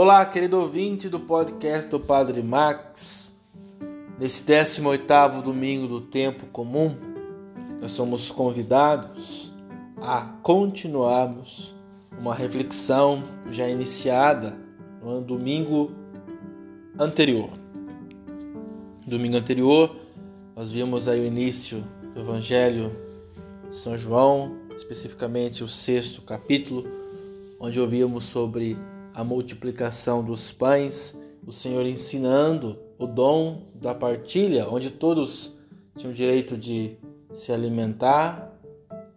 Olá, querido ouvinte do podcast do Padre Max. Nesse 18º domingo do tempo comum, nós somos convidados a continuarmos uma reflexão já iniciada no domingo anterior. Domingo anterior, nós vimos aí o início do Evangelho de São João, especificamente o sexto capítulo, onde ouvimos sobre a multiplicação dos pães, o Senhor ensinando o dom da partilha, onde todos tinham direito de se alimentar,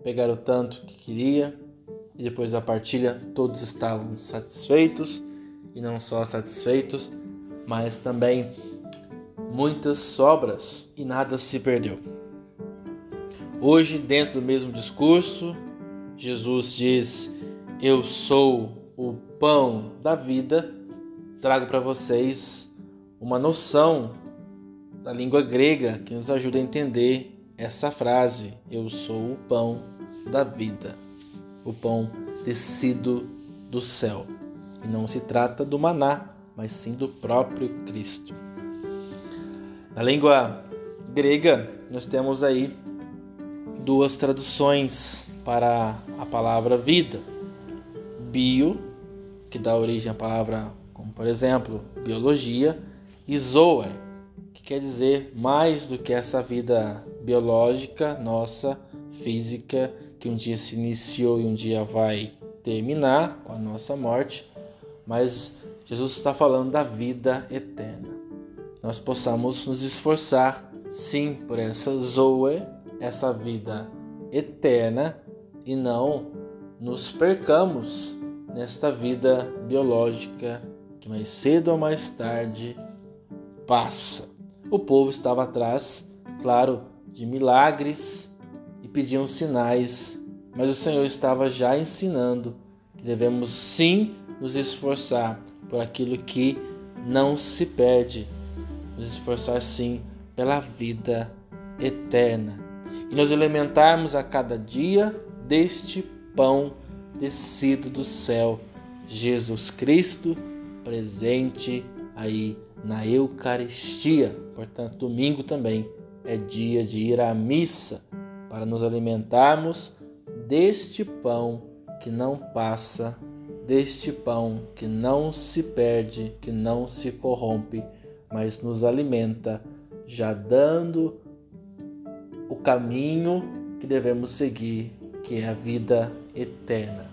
pegar o tanto que queria, e depois da partilha todos estavam satisfeitos, e não só satisfeitos, mas também muitas sobras e nada se perdeu. Hoje, dentro do mesmo discurso, Jesus diz: Eu sou o pão da vida, trago para vocês uma noção da língua grega que nos ajuda a entender essa frase: Eu sou o pão da vida, o pão descido do céu. E não se trata do maná, mas sim do próprio Cristo. Na língua grega, nós temos aí duas traduções para a palavra vida: bio que dá origem à palavra como, por exemplo, biologia, e zoe, que quer dizer mais do que essa vida biológica nossa, física, que um dia se iniciou e um dia vai terminar com a nossa morte, mas Jesus está falando da vida eterna. Nós possamos nos esforçar, sim, por essa zoe, essa vida eterna, e não nos percamos nesta vida biológica que mais cedo ou mais tarde passa. O povo estava atrás, claro, de milagres e pediam sinais, mas o Senhor estava já ensinando que devemos sim nos esforçar por aquilo que não se perde, nos esforçar sim pela vida eterna e nos alimentarmos a cada dia deste pão descido do céu, Jesus Cristo presente aí na Eucaristia. Portanto, domingo também é dia de ir à missa para nos alimentarmos deste pão que não passa, deste pão que não se perde, que não se corrompe, mas nos alimenta, já dando o caminho que devemos seguir, que é a vida eterna.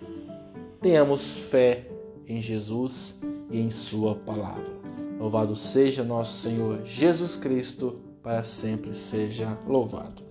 Tenhamos fé em Jesus e em Sua palavra. Louvado seja nosso Senhor Jesus Cristo, para sempre seja louvado.